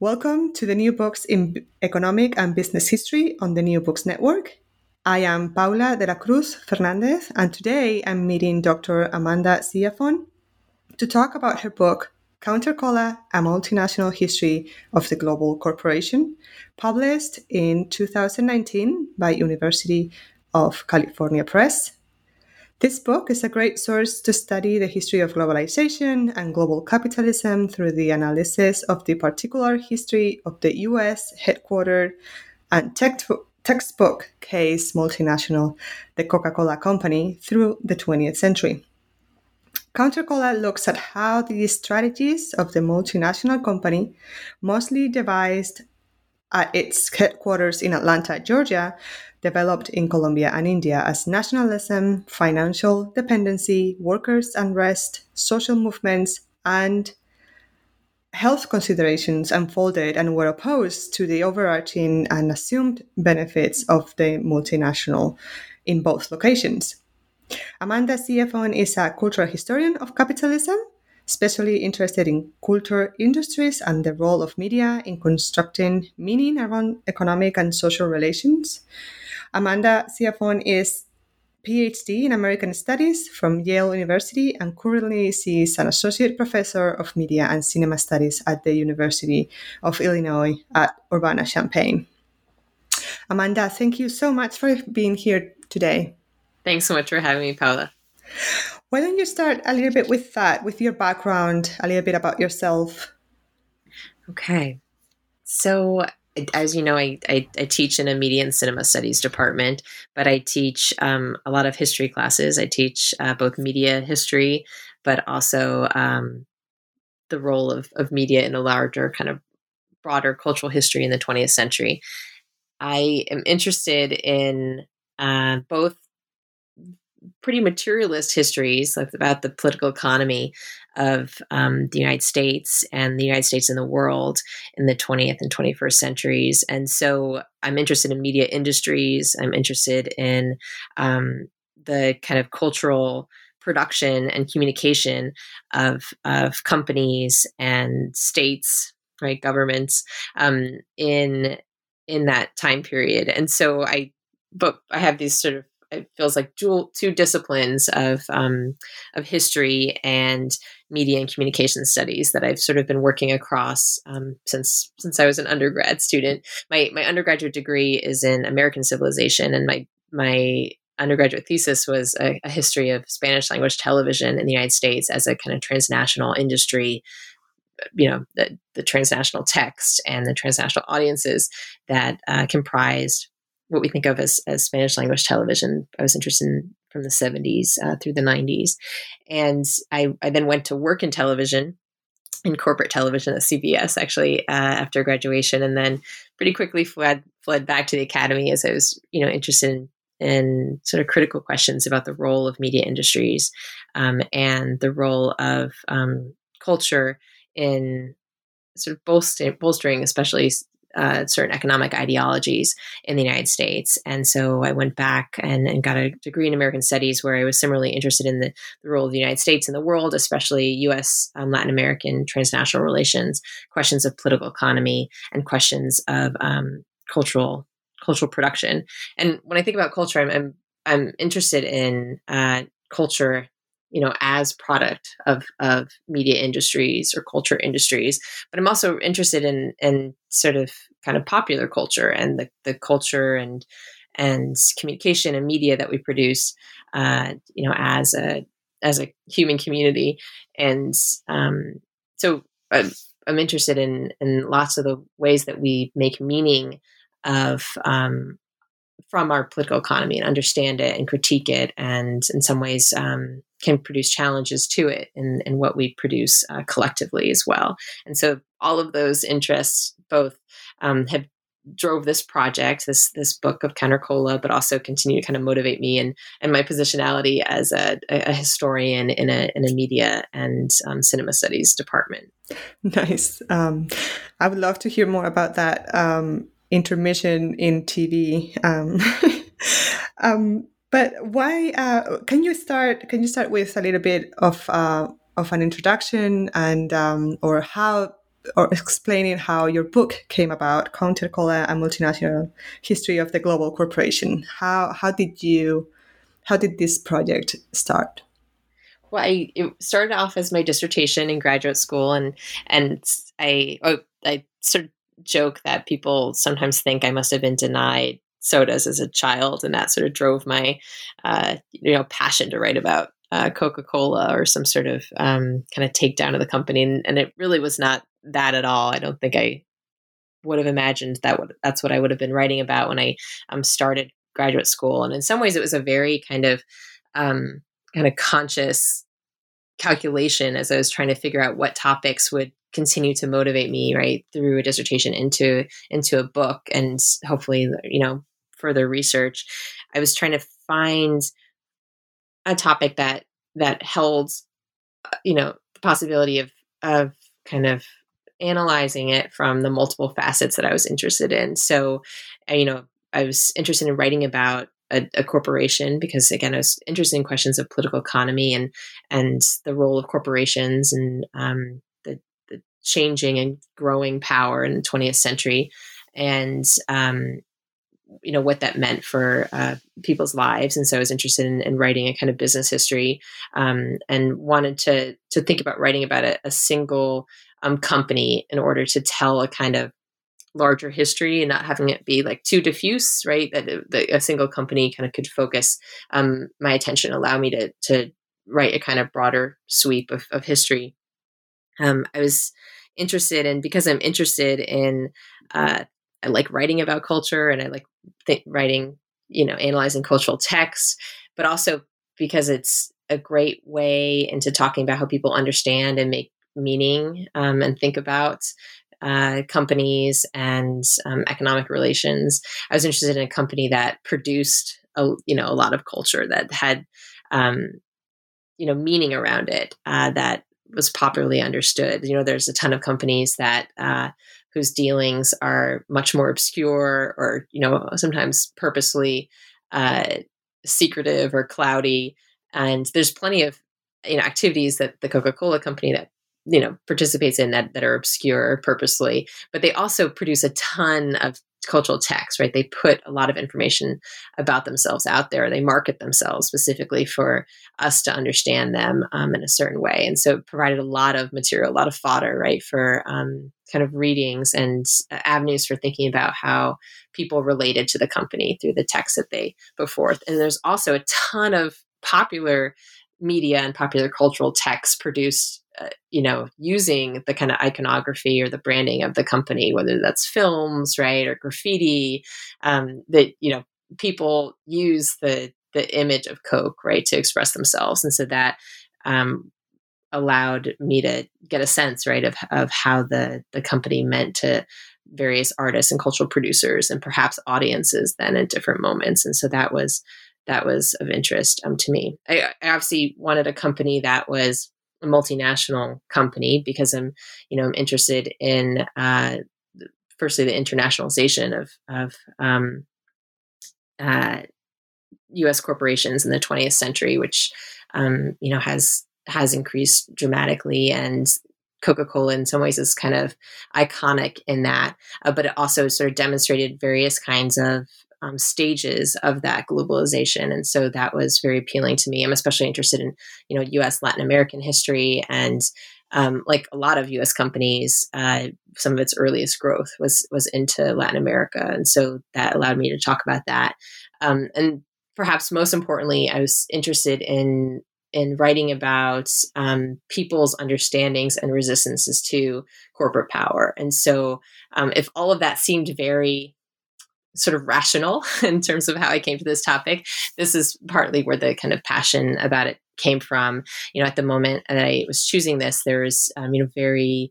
Welcome to the New Books in Economic and Business History on the New Books Network. I am Paula de la Cruz Fernandez, and today I'm meeting Dr. Amanda Ciafone to talk about her book, Countercola, A Multinational History of the Global Corporation, published in 2019 by University of California Press this book is a great source to study the history of globalization and global capitalism through the analysis of the particular history of the US headquartered and textbook case multinational, the Coca Cola Company, through the 20th century. Countercola looks at how the strategies of the multinational company, mostly devised at its headquarters in Atlanta, Georgia, developed in Colombia and India as nationalism, financial dependency, workers' unrest, social movements, and health considerations unfolded and were opposed to the overarching and assumed benefits of the multinational in both locations. Amanda Ciafone is a cultural historian of capitalism especially interested in culture industries and the role of media in constructing meaning around economic and social relations. Amanda Ciafone is PhD in American Studies from Yale University and currently she is an associate professor of media and cinema studies at the University of Illinois at Urbana-Champaign. Amanda, thank you so much for being here today. Thanks so much for having me, Paula. Why don't you start a little bit with that, with your background, a little bit about yourself? Okay. So, as you know, I, I, I teach in a media and cinema studies department, but I teach um, a lot of history classes. I teach uh, both media history, but also um, the role of, of media in a larger kind of broader cultural history in the 20th century. I am interested in uh, both pretty materialist histories like about the political economy of um, the United States and the United States and the world in the 20th and 21st centuries. And so I'm interested in media industries. I'm interested in um, the kind of cultural production and communication of, of companies and states, right, governments um, in in that time period. And so I but I have these sort of it feels like dual two disciplines of um, of history and media and communication studies that I've sort of been working across um, since since I was an undergrad student. My my undergraduate degree is in American civilization, and my my undergraduate thesis was a, a history of Spanish language television in the United States as a kind of transnational industry you know the, the transnational text and the transnational audiences that uh, comprised what we think of as, as Spanish language television. I was interested in from the 70s uh, through the 90s. And I, I then went to work in television, in corporate television at CBS, actually, uh, after graduation. And then pretty quickly fled, fled back to the academy as I was, you know, interested in, sort of critical questions about the role of media industries um, and the role of um, culture in sort of bolstering, bolstering especially uh, certain economic ideologies in the United States. And so I went back and, and, got a degree in American Studies where I was similarly interested in the, the role of the United States in the world, especially US um, Latin American transnational relations, questions of political economy, and questions of um, cultural cultural production. And when I think about culture, I'm I'm, I'm interested in uh, culture you know as product of of media industries or culture industries but i'm also interested in in sort of kind of popular culture and the, the culture and and communication and media that we produce uh, you know as a as a human community. And um, so I'm, I'm interested in in lots of the ways that we make meaning of um, from our political economy and understand it and critique it and in some ways um, can produce challenges to it and, in what we produce uh, collectively as well. And so all of those interests both um, have drove this project, this this book of counter cola, but also continue to kind of motivate me and and my positionality as a, a historian in a in a media and um, cinema studies department. Nice. Um, I would love to hear more about that um, intermission in TV. But why? Uh, can you start? Can you start with a little bit of uh, of an introduction and um, or how or explaining how your book came about, Counter Cola, a multinational history of the global corporation. How how did you how did this project start? Well, I it started off as my dissertation in graduate school, and and I oh, I sort of joke that people sometimes think I must have been denied sodas as a child, and that sort of drove my uh, you know passion to write about uh, Coca Cola or some sort of um, kind of takedown of the company, and, and, it really was not that at all. I don't think I would have imagined that would, that's what I would have been writing about when I um, started graduate school. And in some ways, it was a very kind of um, kind of conscious calculation as I was trying to figure out what topics would continue to motivate me right through a dissertation into into a book and hopefully you know further research i was trying to find a topic that that held uh, you know the possibility of of kind of analyzing it from the multiple facets that I was interested in. So, uh, you know, I was interested in writing about a, a, corporation because, again, I was interested in questions of political economy and and the role of corporations and um, the, the changing and growing power in the 20th century, and um, you know what that meant for uh, people's lives. And so I was interested in, in writing a kind of business history um, and wanted to to think about writing about a, a single um, company in order to tell a kind of larger history and not having it be like too diffuse, right? That, that a single company kind of could focus um, my attention, allow me to to write a kind of broader sweep of, of history. Um, I was interested in because I'm interested in uh, I like writing about culture and I like th- writing, you know, analyzing cultural texts, but also because it's a great way into talking about how people understand and make meaning um, and think about uh, companies and um, economic relations. I was interested in a company that produced a you know a lot of culture that had um, you know meaning around it uh, that was popularly understood. You know, there's a ton of companies that uh, whose dealings are much more obscure or you know sometimes purposely uh, secretive or cloudy. And there's plenty of you know activities that the Coca-Cola company that you know participates in that that are obscure purposely but they also produce a ton of cultural text right? They put a lot of information about themselves out there. They market themselves specifically for us to understand them um, in a certain way. And so it provided a lot of material a lot of fodder right for um, kind of readings and uh, avenues for thinking about how people related to the company through the text that they put forth. And there's also a ton of popular media and popular cultural texts produced uh, you know, using the kind of iconography or the branding of the company, whether that's films, right, or graffiti, um, that you know people use the the image of Coke, right, to express themselves, and so that um, allowed me to get a sense, right, of of how the the company meant to various artists and cultural producers and perhaps audiences then at different moments, and so that was that was of interest um, to me. I, I obviously wanted a company that was a multinational company because I'm, you know, I'm interested in uh, firstly the internationalization of of um, uh, U.S. corporations in the 20th century, which um, you know has has increased dramatically, and Coca-Cola in some ways is kind of iconic in that, uh, but it also sort of demonstrated various kinds of um, stages of that globalization, and so that was very appealing to me. I'm especially interested in you know U.S. Latin American history, and um, like a lot of U.S. companies, uh, some of its earliest growth was was into Latin America, and so that allowed me to talk about that. Um, and perhaps most importantly, I was interested in in writing about um, people's understandings and resistances to corporate power. And so, um, if all of that seemed very sort of rational in terms of how I came to this topic. This is partly where the kind of passion about it came from. You know, at the moment that I was choosing this, there was um, you know very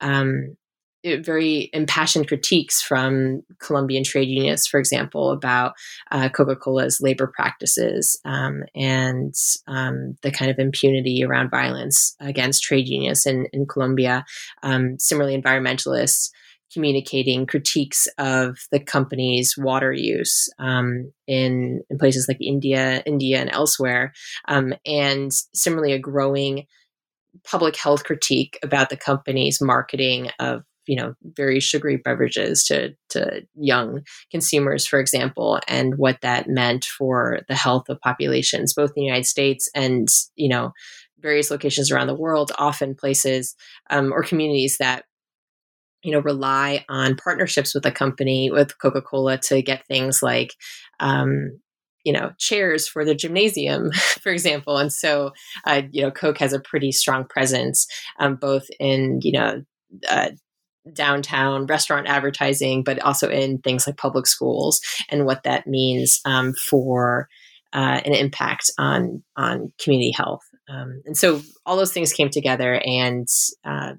um, very impassioned critiques from Colombian trade unions, for example, about uh, Coca Cola's labor practices um, and um, the kind of impunity around violence against trade unions in, in Colombia. Um, similarly, environmentalists communicating critiques of the company's water use um, in, in places like India, India, and elsewhere, um, and similarly a growing public health critique about the company's marketing of you know very sugary beverages to to young consumers for example and what that meant for the health of populations both in the united states and you know various locations around the world often places um, or communities that you know rely on partnerships with a company with coca-cola to get things like um, you know chairs for the gymnasium for example and so uh, you know coke has a pretty strong presence um, both in you know uh, downtown restaurant advertising, but also in things like public schools and what that means um, for uh, an impact on on community health. Um, and so all those things came together and uh,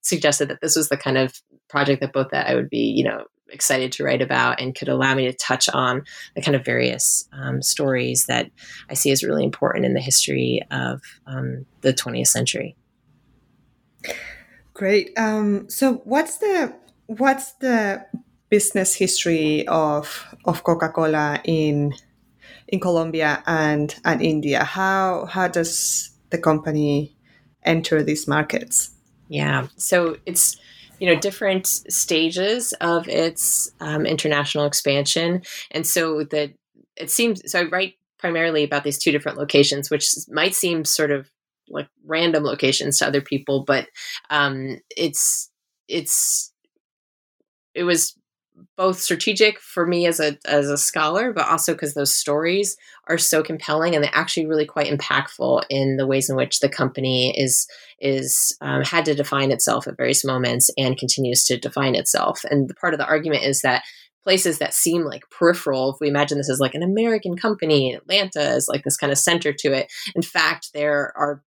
suggested that this was the kind of project that both that I would be, you know, excited to write about and could allow me to touch on the kind of various um, stories that I see as really important in the history of um, the 20th century. Great. Um, so, what's the what's the business history of of Coca Cola in in Colombia and and India? How how does the company enter these markets? Yeah. So it's you know different stages of its um, international expansion, and so that it seems. So I write primarily about these two different locations, which might seem sort of like random locations to other people, but um, it's it's it was both strategic for me as a as a scholar, but also because those stories are so compelling and they're actually really quite impactful in the ways in which the company is is um, had to define itself at various moments and continues to define itself. And the part of the argument is that places that seem like peripheral, if we imagine this as like an American company, Atlanta is like this kind of center to it. In fact, there are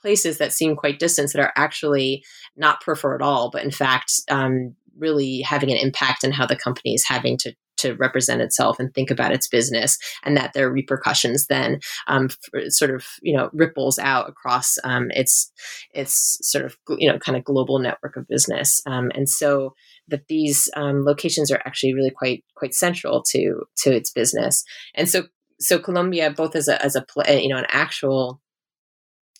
places that seem quite distant that are actually not peripheral at all, but in fact, um, really having an impact on how the company is having to to represent itself and think about its business, and that there are repercussions then um, sort of you know ripples out across um, its its sort of you know kind of global network of business, um, and so that these um, locations are actually really quite quite central to to its business, and so so Colombia both as a as a you know an actual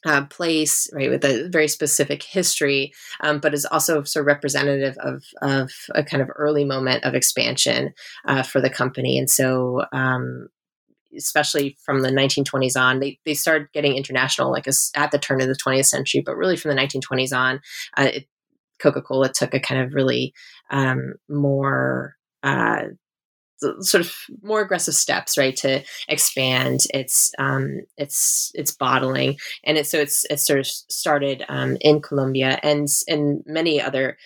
uh, place, right, with a very specific history, um, but is also sort of representative of, of a kind of early moment of expansion uh, for the company. And so, um, especially from the 1920s on, they, they started getting international, like a, at the turn of the 20th century, but really from the 1920s on, uh, Coca Cola took a kind of really um, more uh, sort of more aggressive steps, right, to expand its um, its its bottling, and it, so it's it's sort of started um, in Colombia and in many other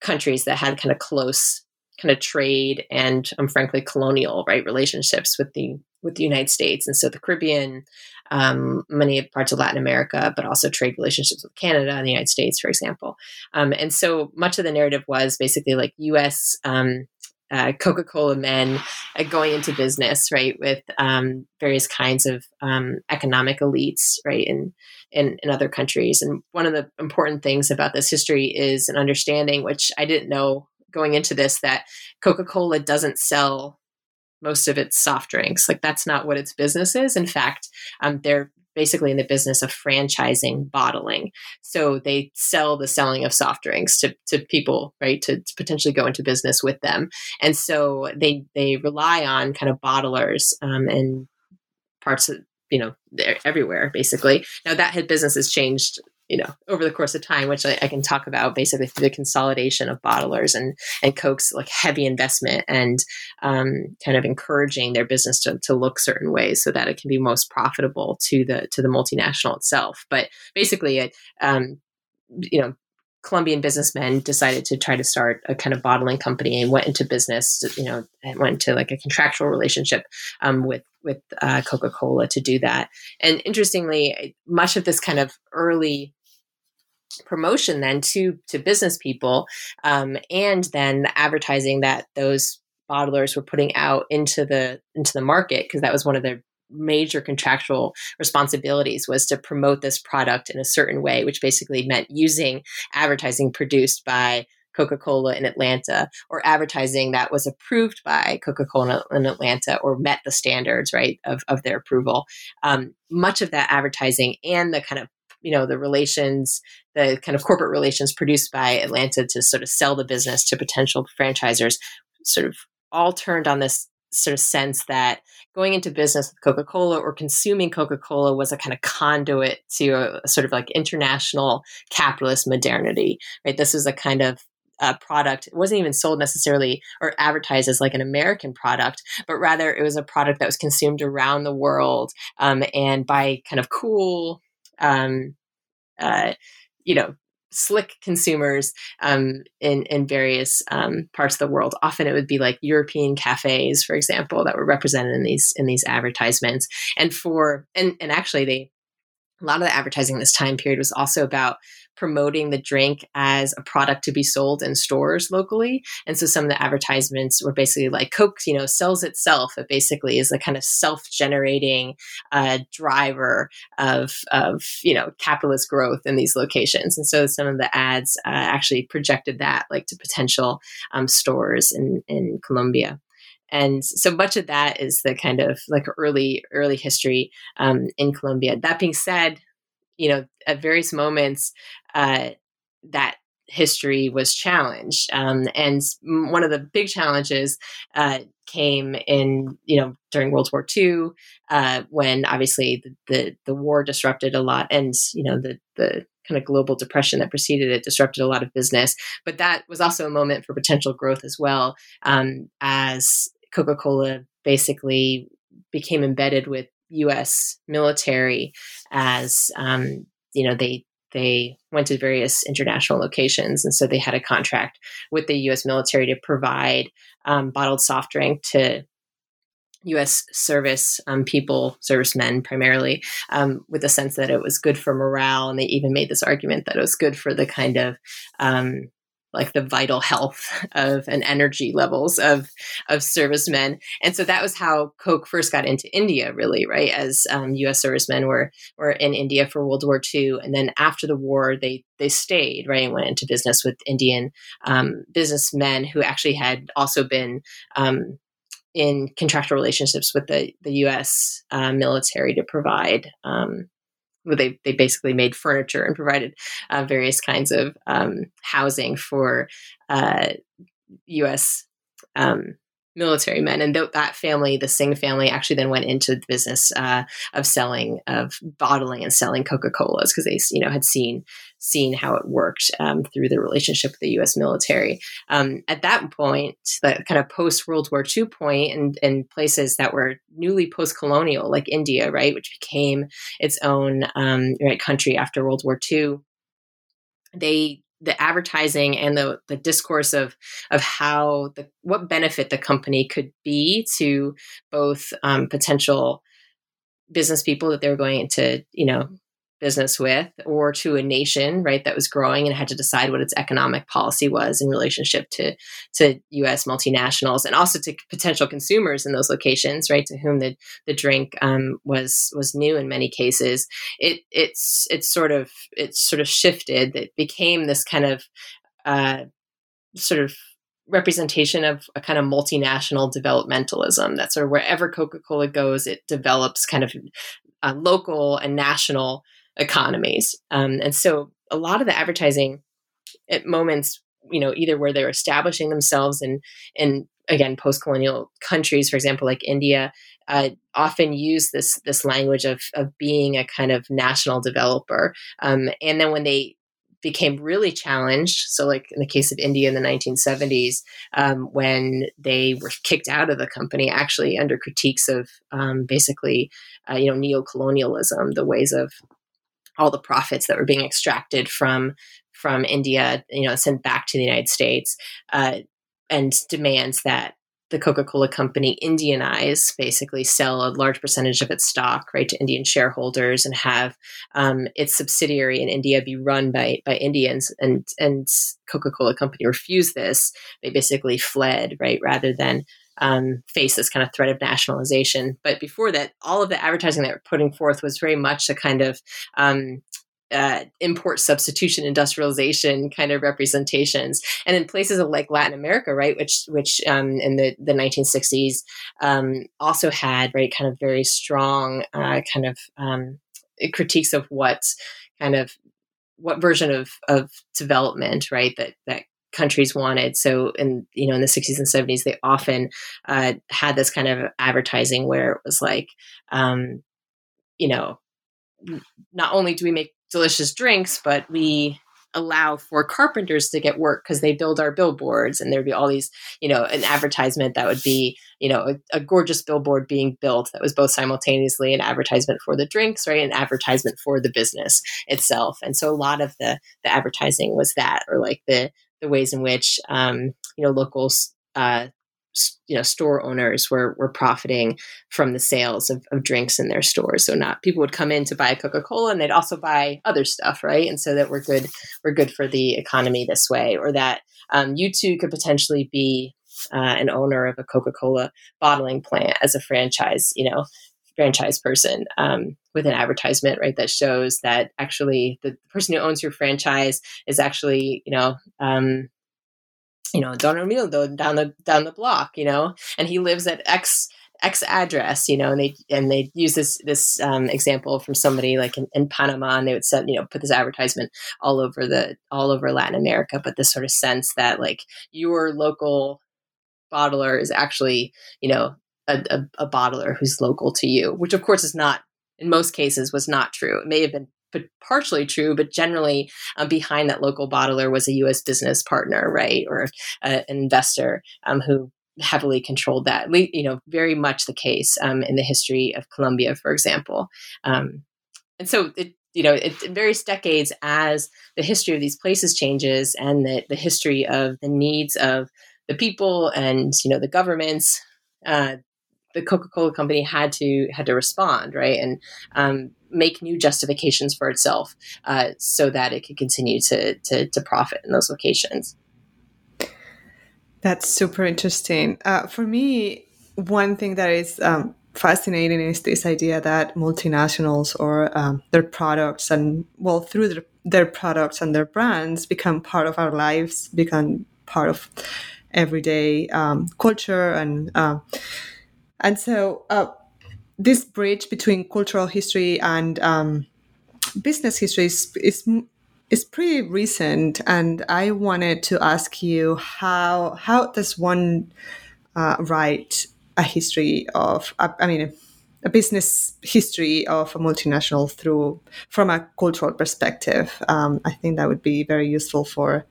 countries that had kind of close kind of trade and um, frankly colonial right relationships with the with the United States, and so the Caribbean, um, many parts of Latin America, but also trade relationships with Canada and the United States, for example. Um, and so much of the narrative was basically like U.S. Uh, Coca Cola men uh, going into business, right, with um, various kinds of um, economic elites, right, in, in, in other countries. And one of the important things about this history is an understanding, which I didn't know going into this, that Coca Cola doesn't sell most of its soft drinks. Like that's not what its business is. In fact, um, they're basically in the business of franchising bottling. So they sell the selling of soft drinks to, to people, right, to, to potentially go into business with them. And so they they rely on kind of bottlers um, and parts of you know everywhere basically now that business has changed you know over the course of time which I, I, can talk about basically through the consolidation of bottlers and and coke's like heavy investment and um, kind of encouraging their business to, to look certain ways so that it can be most profitable to the to the multinational itself but basically it um, you know Colombian businessmen decided to try to start a kind of bottling company and went into business, you know, and went into like a contractual relationship um, with with uh, Coca Cola to do that. And interestingly, much of this kind of early promotion then to to business people, um, and then the advertising that those bottlers were putting out into the into the market because that was one of their major contractual responsibilities was to promote this product in a certain way, which basically meant using advertising produced by Coca Cola in Atlanta or advertising that was approved by Coca Cola in Atlanta or met the standards, right, of, of their approval. Um, much of that advertising and the kind of you know the relations the kind of corporate relations produced by atlanta to sort of sell the business to potential franchisors sort of all turned on this sort of sense that going into business with Coca Cola or consuming Coca Cola was a kind of conduit to a, a, sort of like international capitalist modernity, right? This was a kind of product. It wasn't even sold necessarily or advertised as like an American product, but rather it was a product that was consumed around the world um, and by kind of cool, um, uh, you know, slick consumers um, in in various um, parts of the world. Often it would be like European cafes, for example, that were represented in these in these advertisements. And for and and actually they a lot of the advertising this time period was also about promoting the drink as a product to be sold in stores locally. And so some of the advertisements were basically like Coke, you know, sells itself. It basically is a kind of self-generating uh, driver of, of, you know, capitalist growth in these locations. And so some of the ads uh, actually projected that like to potential um, stores in, in Colombia and so much of that is the kind of like early early history um, in Colombia. That being said, you know, at various moments, uh, that history was challenged. Um, and one of the big challenges uh, came in, you know, during World War II, uh, when obviously the, the, the war disrupted a lot, and you know the the kind of global depression that preceded it disrupted a lot of business. But that was also a moment for potential growth as well, um, as Coca Cola basically became embedded with U.S. military as um, you know they they went to various international locations, and so they had a contract with the U.S. military to provide um, bottled soft drink to U.S. service um, people, servicemen primarily, um, with the sense that it was good for morale, and they even made this argument that it was good for the kind of um, like the vital health of and energy levels of of servicemen and so that was how coke first got into india really right as um, us servicemen were were in india for world war ii and then after the war they they stayed right and went into business with indian um, businessmen who actually had also been um, in contractual relationships with the the U.S. Uh, military to provide um, they they basically made furniture and provided uh, various kinds of um, housing for uh, U.S. Um, military men. And th- that family, the Singh family, actually then went into the business uh, of selling, of bottling and selling Coca Colas because they, you know, had seen seen how it worked um, through the relationship with the U.S. military. Um, at that point, the kind of post World War II point, and in places that were newly post colonial, like India, right, which became its own um, right country after World War II, they the advertising and the the discourse of of how the what benefit the company could be to both um, potential business people that they're going to you know business with or to a nation right that was growing and had to decide what its economic policy was in relationship to to US multinationals and also to potential consumers in those locations right to whom the the drink um, was was new in many cases. It it's it's sort of it's sort of shifted. It became this kind of uh, sort of representation of a kind of multinational developmentalism that sort of wherever coca-cola goes it develops kind of uh, local and national economies. Um, and so a lot of the advertising at moments, you know, either where they're establishing themselves in, in again, post-colonial countries, for example, like India, uh, often use this this language of of being a kind of national developer. Um, and then when they became really challenged. So, like in the case of India in the 1970s, um, when they were kicked out of the company, actually under critiques of um, basically, uh, you know, neo-colonialism, the ways of all the profits that were being extracted from from India, you know, sent back to the United States, uh, and demands that the Coca-Cola company Indianize, basically sell a large percentage of its stock right to Indian shareholders and have um, its subsidiary in India be run by by Indians. And and Coca-Cola company refused this. They basically fled right rather than um, face this kind of threat of nationalization. But before that, all of the advertising they were putting forth was very much a kind of um, uh, import substitution industrialization kind of representations and in places like latin america right which which um, in the, the 1960s um, also had right kind of very strong uh, kind of um, critiques of what kind of what version of of development right that that countries wanted. So in you know in the 60s and 70s they often uh, had this kind of advertising where it was like um, you know not only do we make delicious drinks, but we allow for carpenters to get work because they build our billboards and there'd be all these you know an advertisement that would be you know a, a, gorgeous billboard being built that was both simultaneously an advertisement for the drinks right an advertisement for the business itself. And so a lot of the the advertising was that or like the the ways in which um, you know locals uh, you know store owners were were profiting from the sales of, of, drinks in their stores. So not people would come in to buy a coca-cola and they'd also buy other stuff right? And so that we're good we're good for the economy this way. Or that um, you too could potentially be uh, an owner of a coca-cola bottling plant as a franchise you know franchise person um, with an advertisement right that shows that actually the person who owns your franchise is actually you know um, you know, Don Ramildo down the down the block, you know, and he lives at X X address, you know, and they and they use this this um, example from somebody like in, in, Panama, and they would set you know put this advertisement all over the all over Latin America, but this sort of sense that like your local bottler is actually you know a, a, a bottler who's local to you, which of course is not in most cases was not true. It may have been but partially true, but generally um, behind that local bottler was a U.S. business partner, right, or uh, an investor um, who heavily controlled that. You know, very much the case um, in the history of Colombia, for example. Um, and so it, you know, it, various decades as the history of these places changes and the, the history of the needs of the people and you know the governments. Uh, the Coca-Cola company had to had to respond, right, and um, make new justifications for itself uh, so that it could continue to, to, to profit in those locations. That's super interesting. Uh, for me, one thing that is um, fascinating is this idea that multinationals or um, their products and well through their, their products and their brands become part of our lives, become part of everyday um, culture and uh, and so uh, this bridge between cultural history and um, business history is, is is pretty recent, and I wanted to ask you how how does one uh, write a history of I mean a business history of a multinational through from a cultural perspective. Um, I think that would be very useful for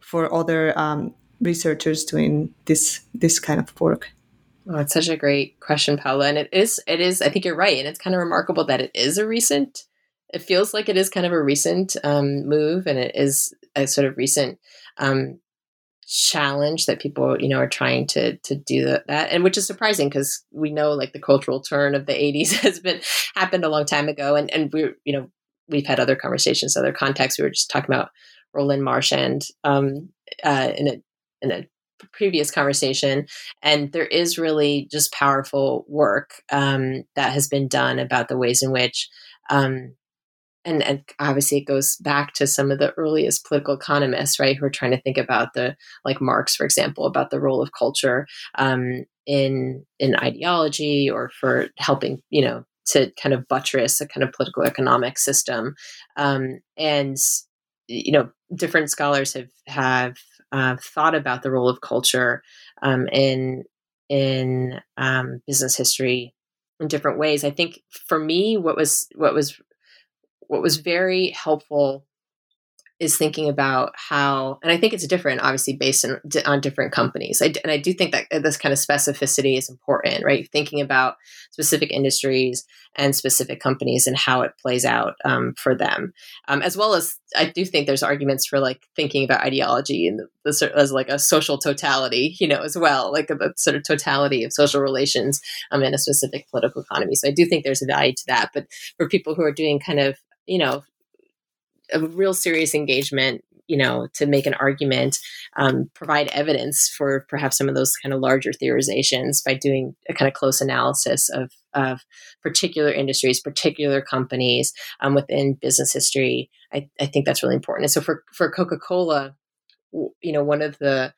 for other um, researchers doing this this kind of work. Oh, it's such a great question, Paula. And it is, it is, I think you're right. And it's kind of remarkable that it is a recent, it feels like it is kind of a recent um, move and it is a sort of recent um, challenge that people, you know, are trying to, to do that. And which is surprising because we know like the cultural turn of the 80s has been happened a long time ago. And, and we're, you know, we've had other conversations, other contexts. We were just talking about Roland Marchand um, uh, in a, in a previous conversation. And there is really just powerful work um, that has been done about the ways in which, um, and, and obviously it goes back to some of the earliest political economists, right, who are trying to think about the, like Marx, for example, about the role of culture um, in in ideology or for helping, you know, to kind of buttress a kind of political economic system. Um, and you know, different scholars have have uh, thought about the role of culture um, in in um, business history in different ways. I think for me, what was what was what was very helpful is thinking about how, and I think it's different, obviously, based on, on different companies. I, and I do think that this kind of specificity is important, right? Thinking about specific industries and specific companies and how it plays out um, for them, um, as well as I do think there's arguments for like thinking about ideology and the, the, as like a social totality, you know, as well, like the sort of totality of social relations um, in a specific political economy. So I do think there's a value to that. But for people who are doing kind of you know a real serious engagement you know to make an argument um, provide evidence for perhaps some of those kind of larger theorizations by doing a kind of close analysis of of particular industries particular companies um, within business history. I, I think that's really important. And so for for coca-cola you know one of the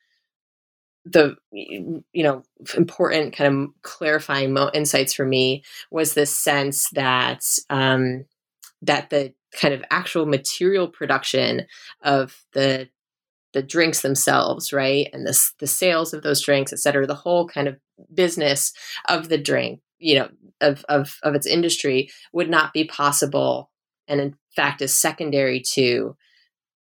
the you know important kind of clarifying mo- insights for me was this sense that um, that the kind of actual material production of the the drinks themselves, right, and the the sales of those drinks, et cetera, the whole kind of business of the drink, you know, of of of its industry would not be possible, and in fact is secondary to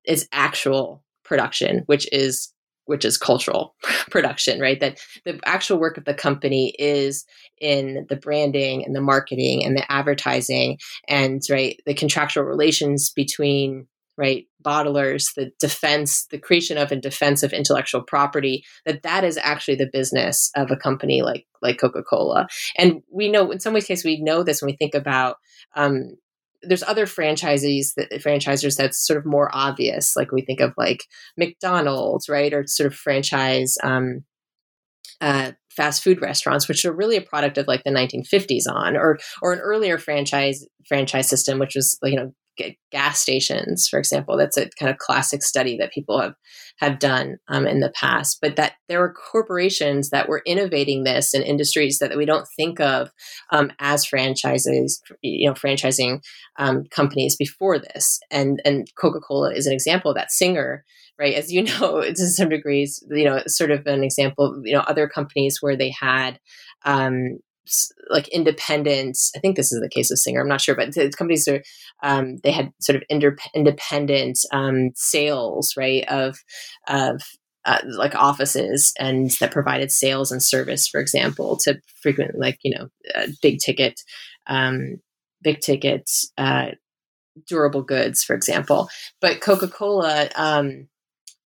its actual production, which is which is cultural production, right? That the actual work of the company is in the branding and the marketing and the advertising and right the contractual relations between right bottlers the defense the creation of and defense of intellectual property that that is actually the business of a company like like coca-cola and we know in some ways case we know this when we think about um, there's other franchisees that franchisers that's sort of more obvious like we think of like mcdonald's right or sort of franchise um, uh, fast food restaurants which are really a product of like the 1950s on or or an earlier franchise franchise system which was you know gas stations, for example. That's a kind of classic study that people have have done um, in the past. But that there were corporations that were innovating this in industries that we don't think of um, as franchises, you know, franchising um, companies before this. And and Coca Cola is an example of that. Singer, right? As you know, to some degrees, you know, sort of an example. You know, other companies where they had um, like independent i think this is the case of singer i'm not sure but the companies are um, they had sort of independent um, sales right of of uh, like offices and that provided sales and service for example to frequent like you know uh, big ticket um, big ticket uh, durable goods for example. But coca-cola um,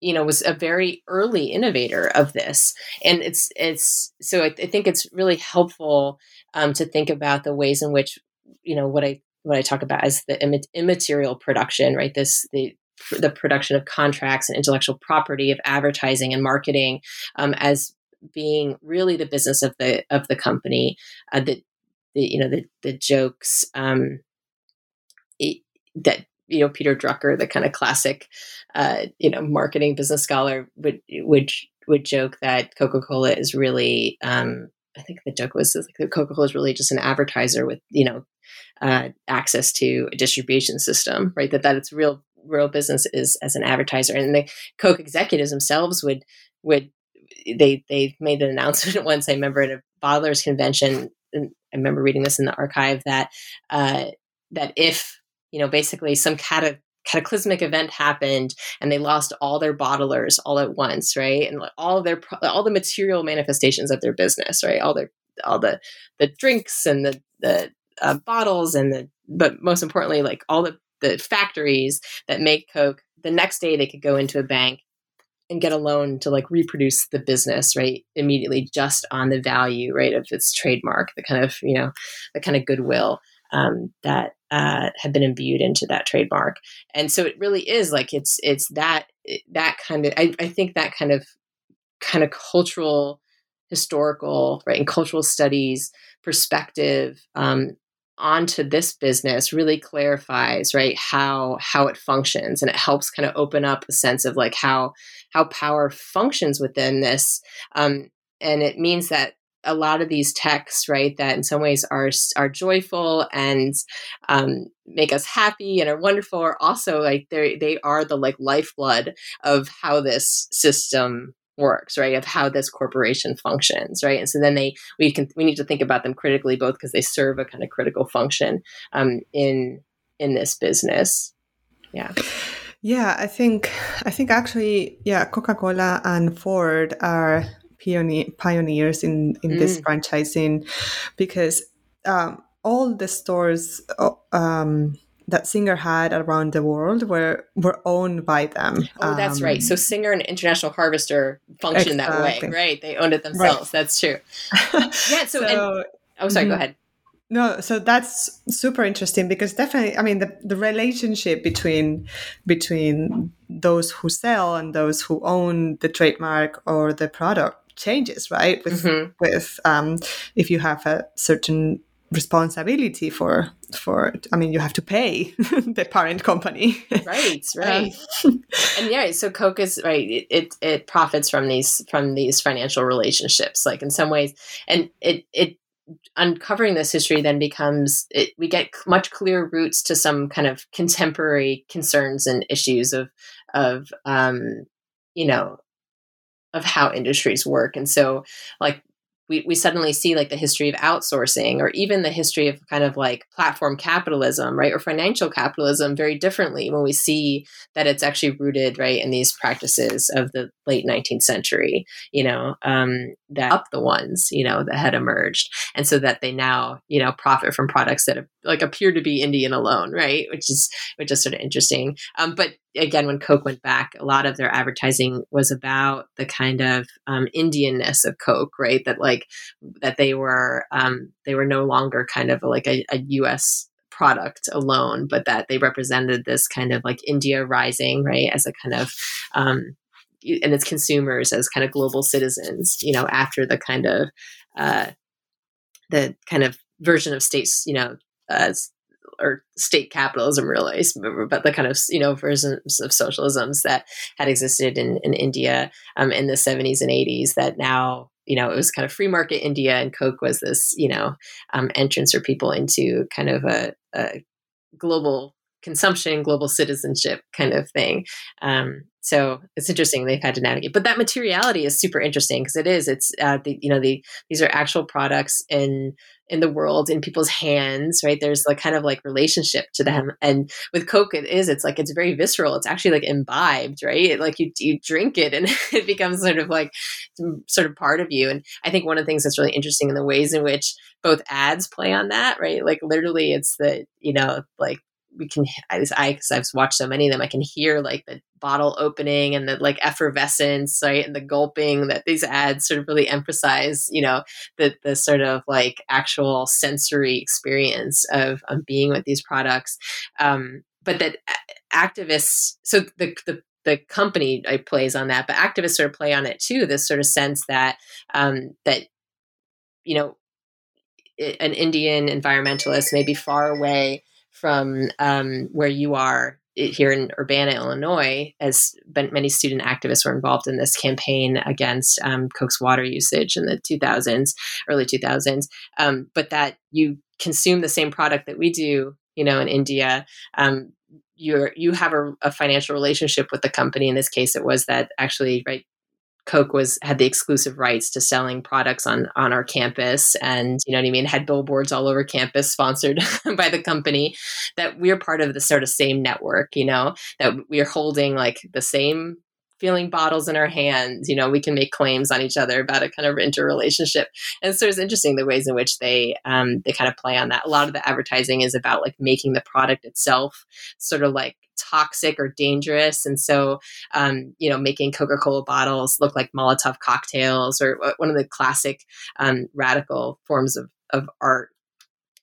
you know was a very early innovator of this. And it's it's so i, I think it's really helpful um, to think about the ways in which you know what i what i talk about as the immaterial production right? This the the production of contracts and intellectual property of advertising and marketing um, as being really the business of the of the company. Uh, the, the you know the the jokes um, it, that you know Peter Drucker, the kind of classic, uh, you know, marketing business scholar, would would would joke that Coca Cola is really. Um, I think the joke was like Coca Cola is really just an advertiser with you know uh, access to a distribution system, right? That that its real real business is as an advertiser, and the Coke executives themselves would would they they made an announcement once. I remember at a bottlers convention, and I remember reading this in the archive that uh, that if you know, basically some cata- cataclysmic event happened and they lost all their bottlers all at once, right? And all their all the material manifestations of their business, right? All their all the the drinks and the the uh, bottles and the but most importantly, like all the the factories that make Coke. The next day, they could go into a bank and get a loan to like reproduce the business right immediately just on the value right of its trademark the kind of you know the kind of goodwill um, that uh, have been imbued into that trademark. And so it really is like it's it's that that kind of I, I think that kind of kind of cultural historical right and cultural studies perspective um, onto this business really clarifies right how how it functions and it helps kind of open up a sense of like how how power functions within this um, and it means that a lot of these texts, right, that in some ways are are joyful and um, make us happy and are wonderful, are also like they they are the like lifeblood of how this system works, right? Of how this corporation functions, right? And so then they we can we need to think about them critically, both because they serve a kind of critical function um, in in this business. Yeah. Yeah, I think I think actually, yeah, Coca Cola and Ford are pioneer, pioneers in in mm. this franchising because um, all the stores um, that Singer had around the world were were owned by them. Oh, that's um, right. So Singer and International Harvester function exactly. that way, right? They owned it themselves. Right. That's true. yeah. So, so and, oh, sorry. Mm-hmm. Go ahead. No, so that's super interesting because definitely, I mean, the, the relationship between between those who sell and those who own the trademark or the product changes, right? With mm-hmm. with um, if you have a certain responsibility for for i mean you have to pay the parent company right right um, and yeah so coke is right it, it, it profits from these from these financial relationships like in some ways and it it uncovering this history then becomes it, we get much clearer roots to some kind of contemporary concerns and issues of of um you know of how industries work. And so like we, we suddenly see like the history of outsourcing or even the history of kind of like platform capitalism right or financial capitalism very differently when we see that it's actually rooted right in these practices of the late 19th century you know um, that up the ones you know that had emerged and so that they now you know profit from products that like appear to be indian alone right which is which is sort of interesting um, but again, when Coke went back, a lot of their advertising was about the kind of um, Indianness of Coke, right? That like that they were um, they were no longer kind of like a, a U.S. product alone, but that they represented this kind of like India rising, right, as a kind of um, and its consumers as kind of global citizens, you know, after the kind of uh, the kind of version of states, you know, uh, or state capitalism really but the kind of you know versions of socialisms that had existed in, in india um, in the 70s and 80s that now you know it was kind of free market india and coke was this you know um, entrance for people into kind of a, a global consumption global citizenship kind of thing. Um, so it's interesting they've had to navigate. But that materiality is super interesting because it is it's uh, the, you know the these are actual products in in the world in people's hands right? There's like kind of like relationship to them. And with coke it is it's like it's very visceral. It's actually like imbibed right? Like you you drink it and it becomes sort of like mm, sort of part of you. And i think one of the things that's really interesting in the ways in which both ads play on that right? Like literally it's the you know like we can I, I cause I've watched so many of them I can hear like the bottle opening and the like effervescence right and the gulping that these ads sort of really emphasize you know the the sort of like actual sensory experience of, of being with these products um, but that activists so the the the company uh, plays on that, but activists sort of play on it too. This sort of sense that um, that you know an Indian environmentalist may be far away from um, where you are here in Urbana, Illinois, as many student activists were involved in this campaign against um, Coke's water usage in the 2000s, early 2000s. Um, but that you consume the same product that we do, you know, in India. Um, you're you have a, a financial relationship with the company. In this case, it was that actually, right, Coke was had the exclusive rights to selling products on on our campus, and you know what I mean, had billboards all over campus sponsored by the company. That we're part of the sort of same network, you know, that we're holding like the same feeling bottles in our hands. You know, we can make claims on each other about a kind of interrelationship, and so it's interesting the ways in which they um, they kind of play on that. A lot of the advertising is about like making the product itself sort of like toxic or dangerous. And so, um, you know, making Coca Cola bottles look like Molotov cocktails or one of the classic um, radical forms of, of art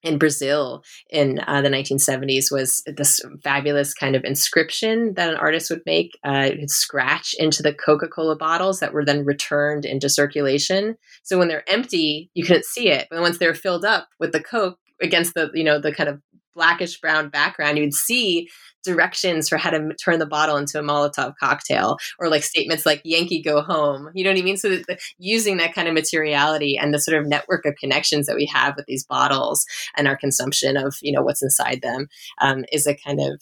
in Brazil in uh, the 1970s was this fabulous kind of inscription that an artist would make, uh, scratch into the Coca Cola bottles that were then returned into circulation. So when they're empty, you couldn't see it, but once they're filled up with the Coke against the you know the kind of blackish brown background, you'd see directions for how to turn the bottle into a Molotov cocktail or like statements like Yankee go home. You know what I mean? So the, using that kind of materiality and the sort of network of connections that we have with these bottles and our consumption of, you know, what's inside them um, is a kind of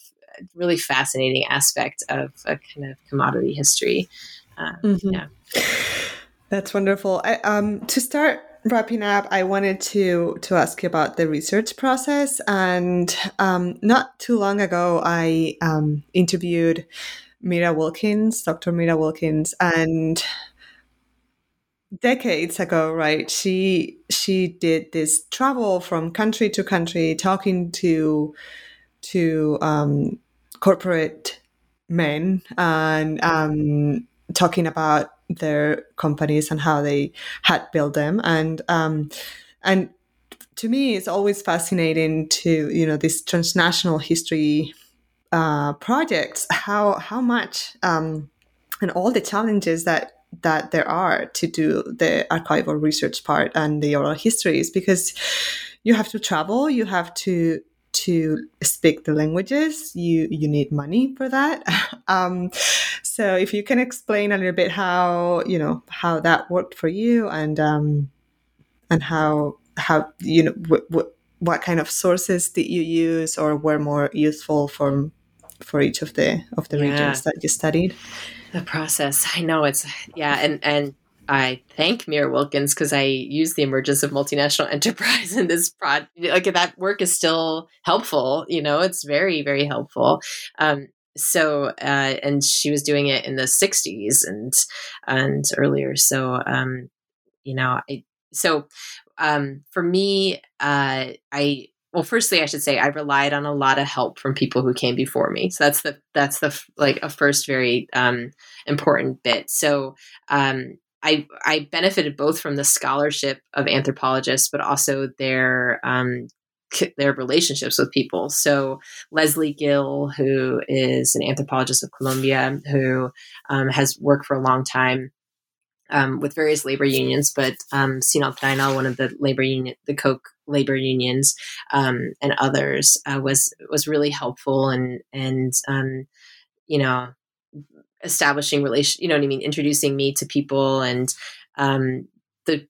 really fascinating aspect of a kind of commodity history. Uh, mm-hmm. Yeah. That's wonderful. I, um, to start wrapping up, I wanted to to ask you about the research process. And um, not too long ago, I um, interviewed Mira Wilkins, Dr. Mira Wilkins, and decades ago, right? She she did this travel from country to country, talking to to um, corporate men and um, talking about their companies and how they had built them. And um, and to me it's always fascinating to you know this transnational history uh, projects how how much um, and all the challenges that that there are to do the archival research part and the oral histories because you have to travel you have to to speak the languages you you need money for that. Um, so if you can explain a little bit how you know how that worked for you and um, and how how you know what, kind of sources did you use or were more useful for for each of the of the yeah. regions that you studied? The process. I know it's yeah and and I thank Mira Wilkins because I use the emergence of multinational enterprise in this project. Like that work is still helpful. You know, it's very, very helpful. Um, so, uh, and she was doing it in the '60s and and earlier. So, um, you know, I, so um, for me, uh, I well firstly i should say i relied on a lot of help from people who came before me so that's the that's the like a first very um, important bit so um, I I benefited both from the scholarship of anthropologists, but also their um, their relationships with people. So Lesley Gill, who is an anthropologist of Colombia, who um, has worked for a long time um, with various labor unions, but um, Sinaltrainal, one of the labor union, the Coke labor unions, um, and others, uh, was was really helpful and and um, you know establishing relation you know what i mean introducing me to people and um, the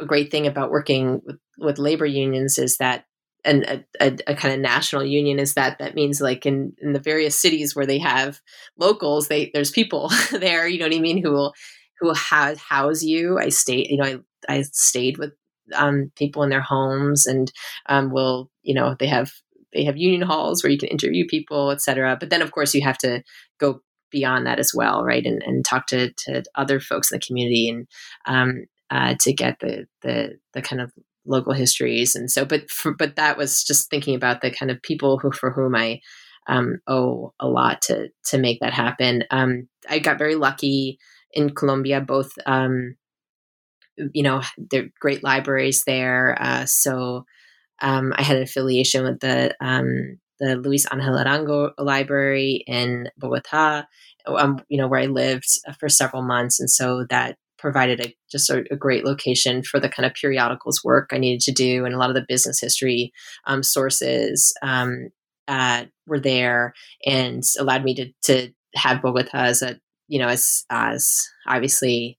a great thing about working with, with labor unions is that and a, a, a, kind of national union is that that means like in, in the various cities where they have locals they there's people there you know what i mean who will who house you. I stayed you know i, I stayed with um, people in their homes and um, will you know they have they have union halls where you can interview people etc but then of course you have to go beyond that as well, right? And, and talk to, to other folks in the community and um, uh, to get the, the, the kind of local histories. And so, but for, but that was just thinking about the kind of people who for whom I um, owe a lot to to make that happen. Um, I got very lucky in Colombia, both. Um, you know, there are great libraries there. Uh, so um, I had an affiliation with the um, the Luis Angel Arango Library in Bogota, um, you know, where I lived for several months. And so that provided a, just a, a, great location for the kind of periodicals work I needed to do. And a lot of the business history um, sources um, uh, were there and allowed me to, to have Bogota as a, you know, as, as obviously,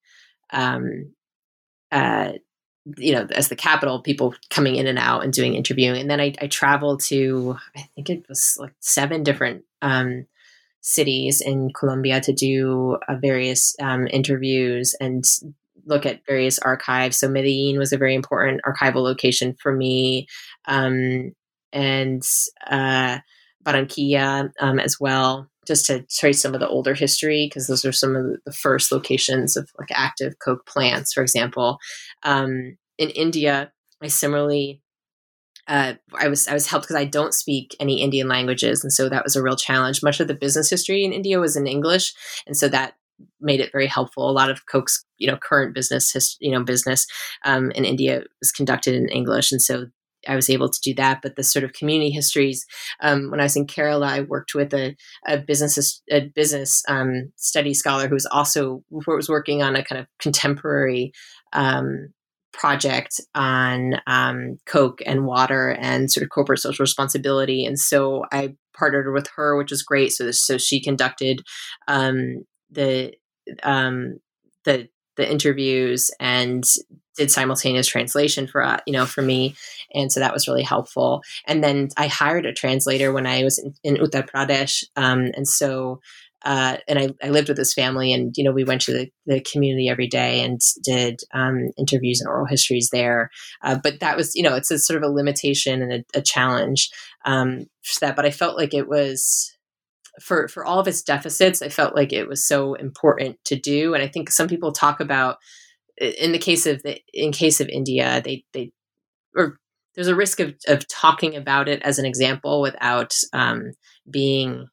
um, uh, you know, as the capital, people coming in and out and doing interviewing. And then I, I traveled to, I think it was like seven different um, cities in Colombia to do uh, various um, interviews and look at various archives. So Medellin was a very important archival location for me, um, and uh, Barranquilla um, as well, just to trace some of the older history because those are some of the first locations of like active coke plants, for example. Um, in India, I similarly uh, I was I was helped because I don't speak any Indian languages, and so that was a real challenge. Much of the business history in India was in English, and so that made it very helpful. A lot of Coke's you know current business his, you know business um, in India was conducted in English, and so I was able to do that. But the sort of community histories, um, when I was in Kerala, I worked with a, a business a business um, study scholar who was also was working on a kind of contemporary um, project on um, Coke and water and sort of corporate social responsibility. And so I partnered with her, which was great. So so she conducted um, the um, the the interviews and did simultaneous translation for uh, you know for me and so that was really helpful and then i hired a translator when i was in, in uttar pradesh um, and so uh, and I, I, lived with this family, and you know, we went to the, the community every day and did um, interviews and oral histories there. Uh, but that was, you know, it's a sort of a limitation and a, a challenge um, that. But I felt like it was for for all of its deficits. I felt like it was so important to do, and I think some people talk about in the case of the in case of India, they they or there's a risk of, of talking about it as an example without um, being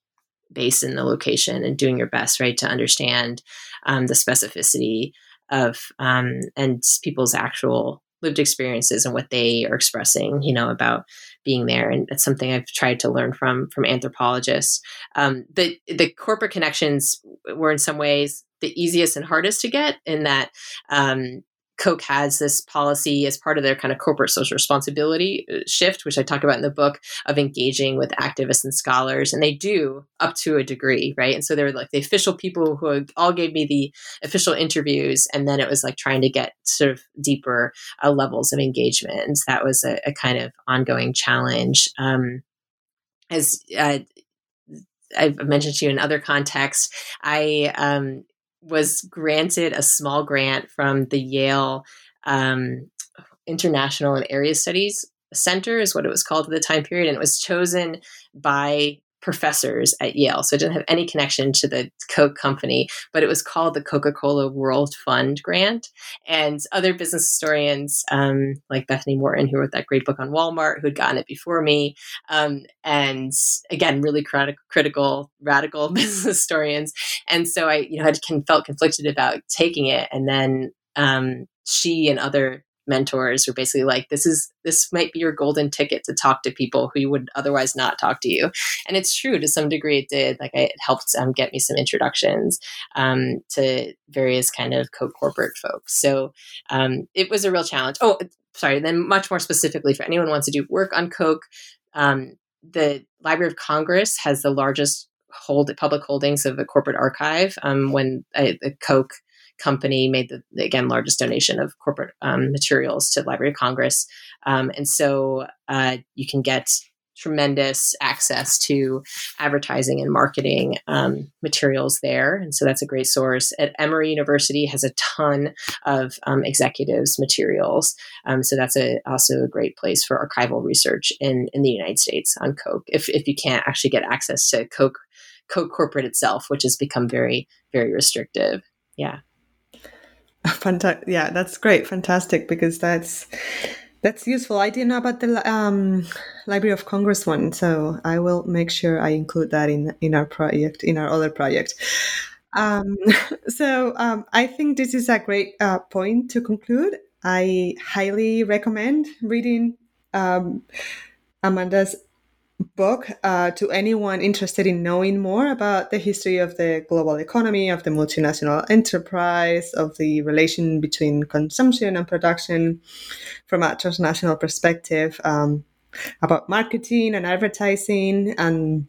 based in the location and doing your best, right, to understand um, the specificity of um, and people's actual lived experiences and what they are expressing, you know, about being there. And it's something I've tried to learn from from anthropologists. Um, the the corporate connections were in some ways the easiest and hardest to get in that um, Coke has this policy as part of their kind of corporate social responsibility uh, shift, which I talk about in the book, of engaging with activists and scholars. And they do up to a degree, right? And so they're like the official people who all gave me the official interviews. And then it was like trying to get sort of deeper uh, levels of engagement. And so that was a, a, kind of ongoing challenge. Um, as uh, I've mentioned to you in other contexts, I um, was granted a small grant from the Yale um, International and Area Studies Center, is what it was called at the time period, and it was chosen by professors at Yale. So it didn't have any connection to the Coke company, but it was called the Coca Cola World Fund Grant. And other business historians, um, like Bethany Moreton, who wrote that great book on Walmart, who'd gotten it before me, um, and again, really crit- critical, radical business historians. And so I, you know, had felt conflicted about taking it. And then um, she and other mentors were basically like this is this might be your golden ticket to talk to people who you would otherwise not talk to you. And it's true to some degree it did like it helped um, get me some introductions um, to various kind of co-corporate folks. So um, it was a real challenge. Oh sorry then much more specifically for anyone who wants to do work on coke um, the library of congress has the largest hold public holdings of a corporate archive um, when a coke company made the, again largest donation of corporate um, materials to the Library of Congress, um, and so uh, you can get tremendous access to advertising and marketing um, materials there. And so that's a great source. At emory university has a ton of um, executives materials. Um, so that's a, also a great place for archival research in, in the united states on coke if, if you can't actually get access to coke coke corporate itself which has become very very restrictive. Yeah Fantastic. Yeah, that's great. Fantastic because that's that's useful. I didn't know about the um, Library of Congress one, so I will make sure I include that in in our project, in our other project. Um, so um, I think this is a great uh, point to conclude. I highly recommend reading um, Amanda's book uh, to anyone interested in knowing more about the history of the global economy, of the multinational enterprise, of the relation between consumption and production from a transnational perspective, um, about marketing and advertising and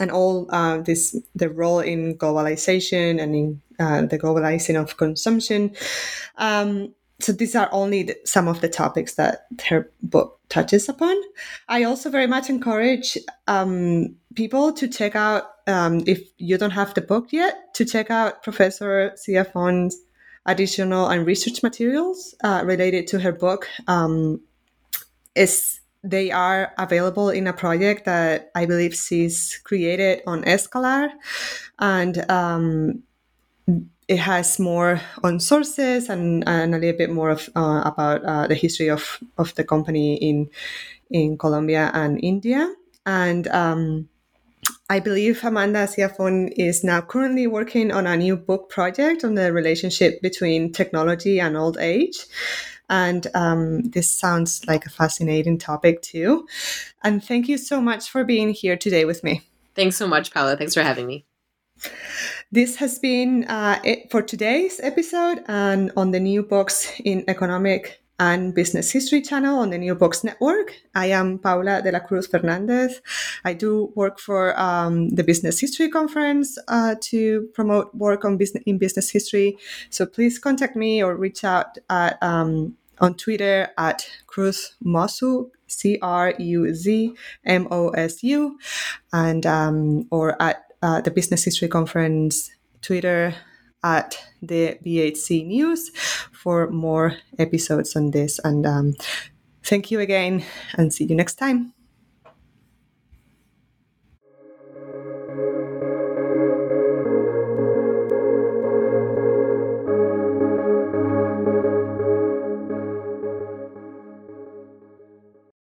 and all uh, this the role in globalization and in uh, the globalizing of consumption. Um, so these are only the, some of the topics that her book touches upon. I also very much encourage um, people to check out, um, if you don't have the book yet, to check out Professor Ciafone's additional and research materials uh, related to her book. Um, is they are available in a project that I believe she's created on Escalar, and um, it has more on sources and, and a little bit more of uh, about uh, the history of, of the company in in Colombia and India. And um, I believe Amanda Ciafone is now currently working on a new book project on the relationship between technology and old age. And um, this sounds like a fascinating topic too. And thank you so much for being here today with me. Thanks so much, Paula. Thanks for having me. This has been uh, it for today's episode and on the New Books in Economic and Business History channel on the New Books Network. I am Paula de la Cruz Fernandez. I do work for um, the Business History Conference uh, to promote work on business in business history. So please contact me or reach out at, um, on Twitter at Cruz Mosu, C R U Z M O S U, and um, or at uh, the Business History Conference Twitter at the BHC News for more episodes on this. And um, thank you again, and see you next time.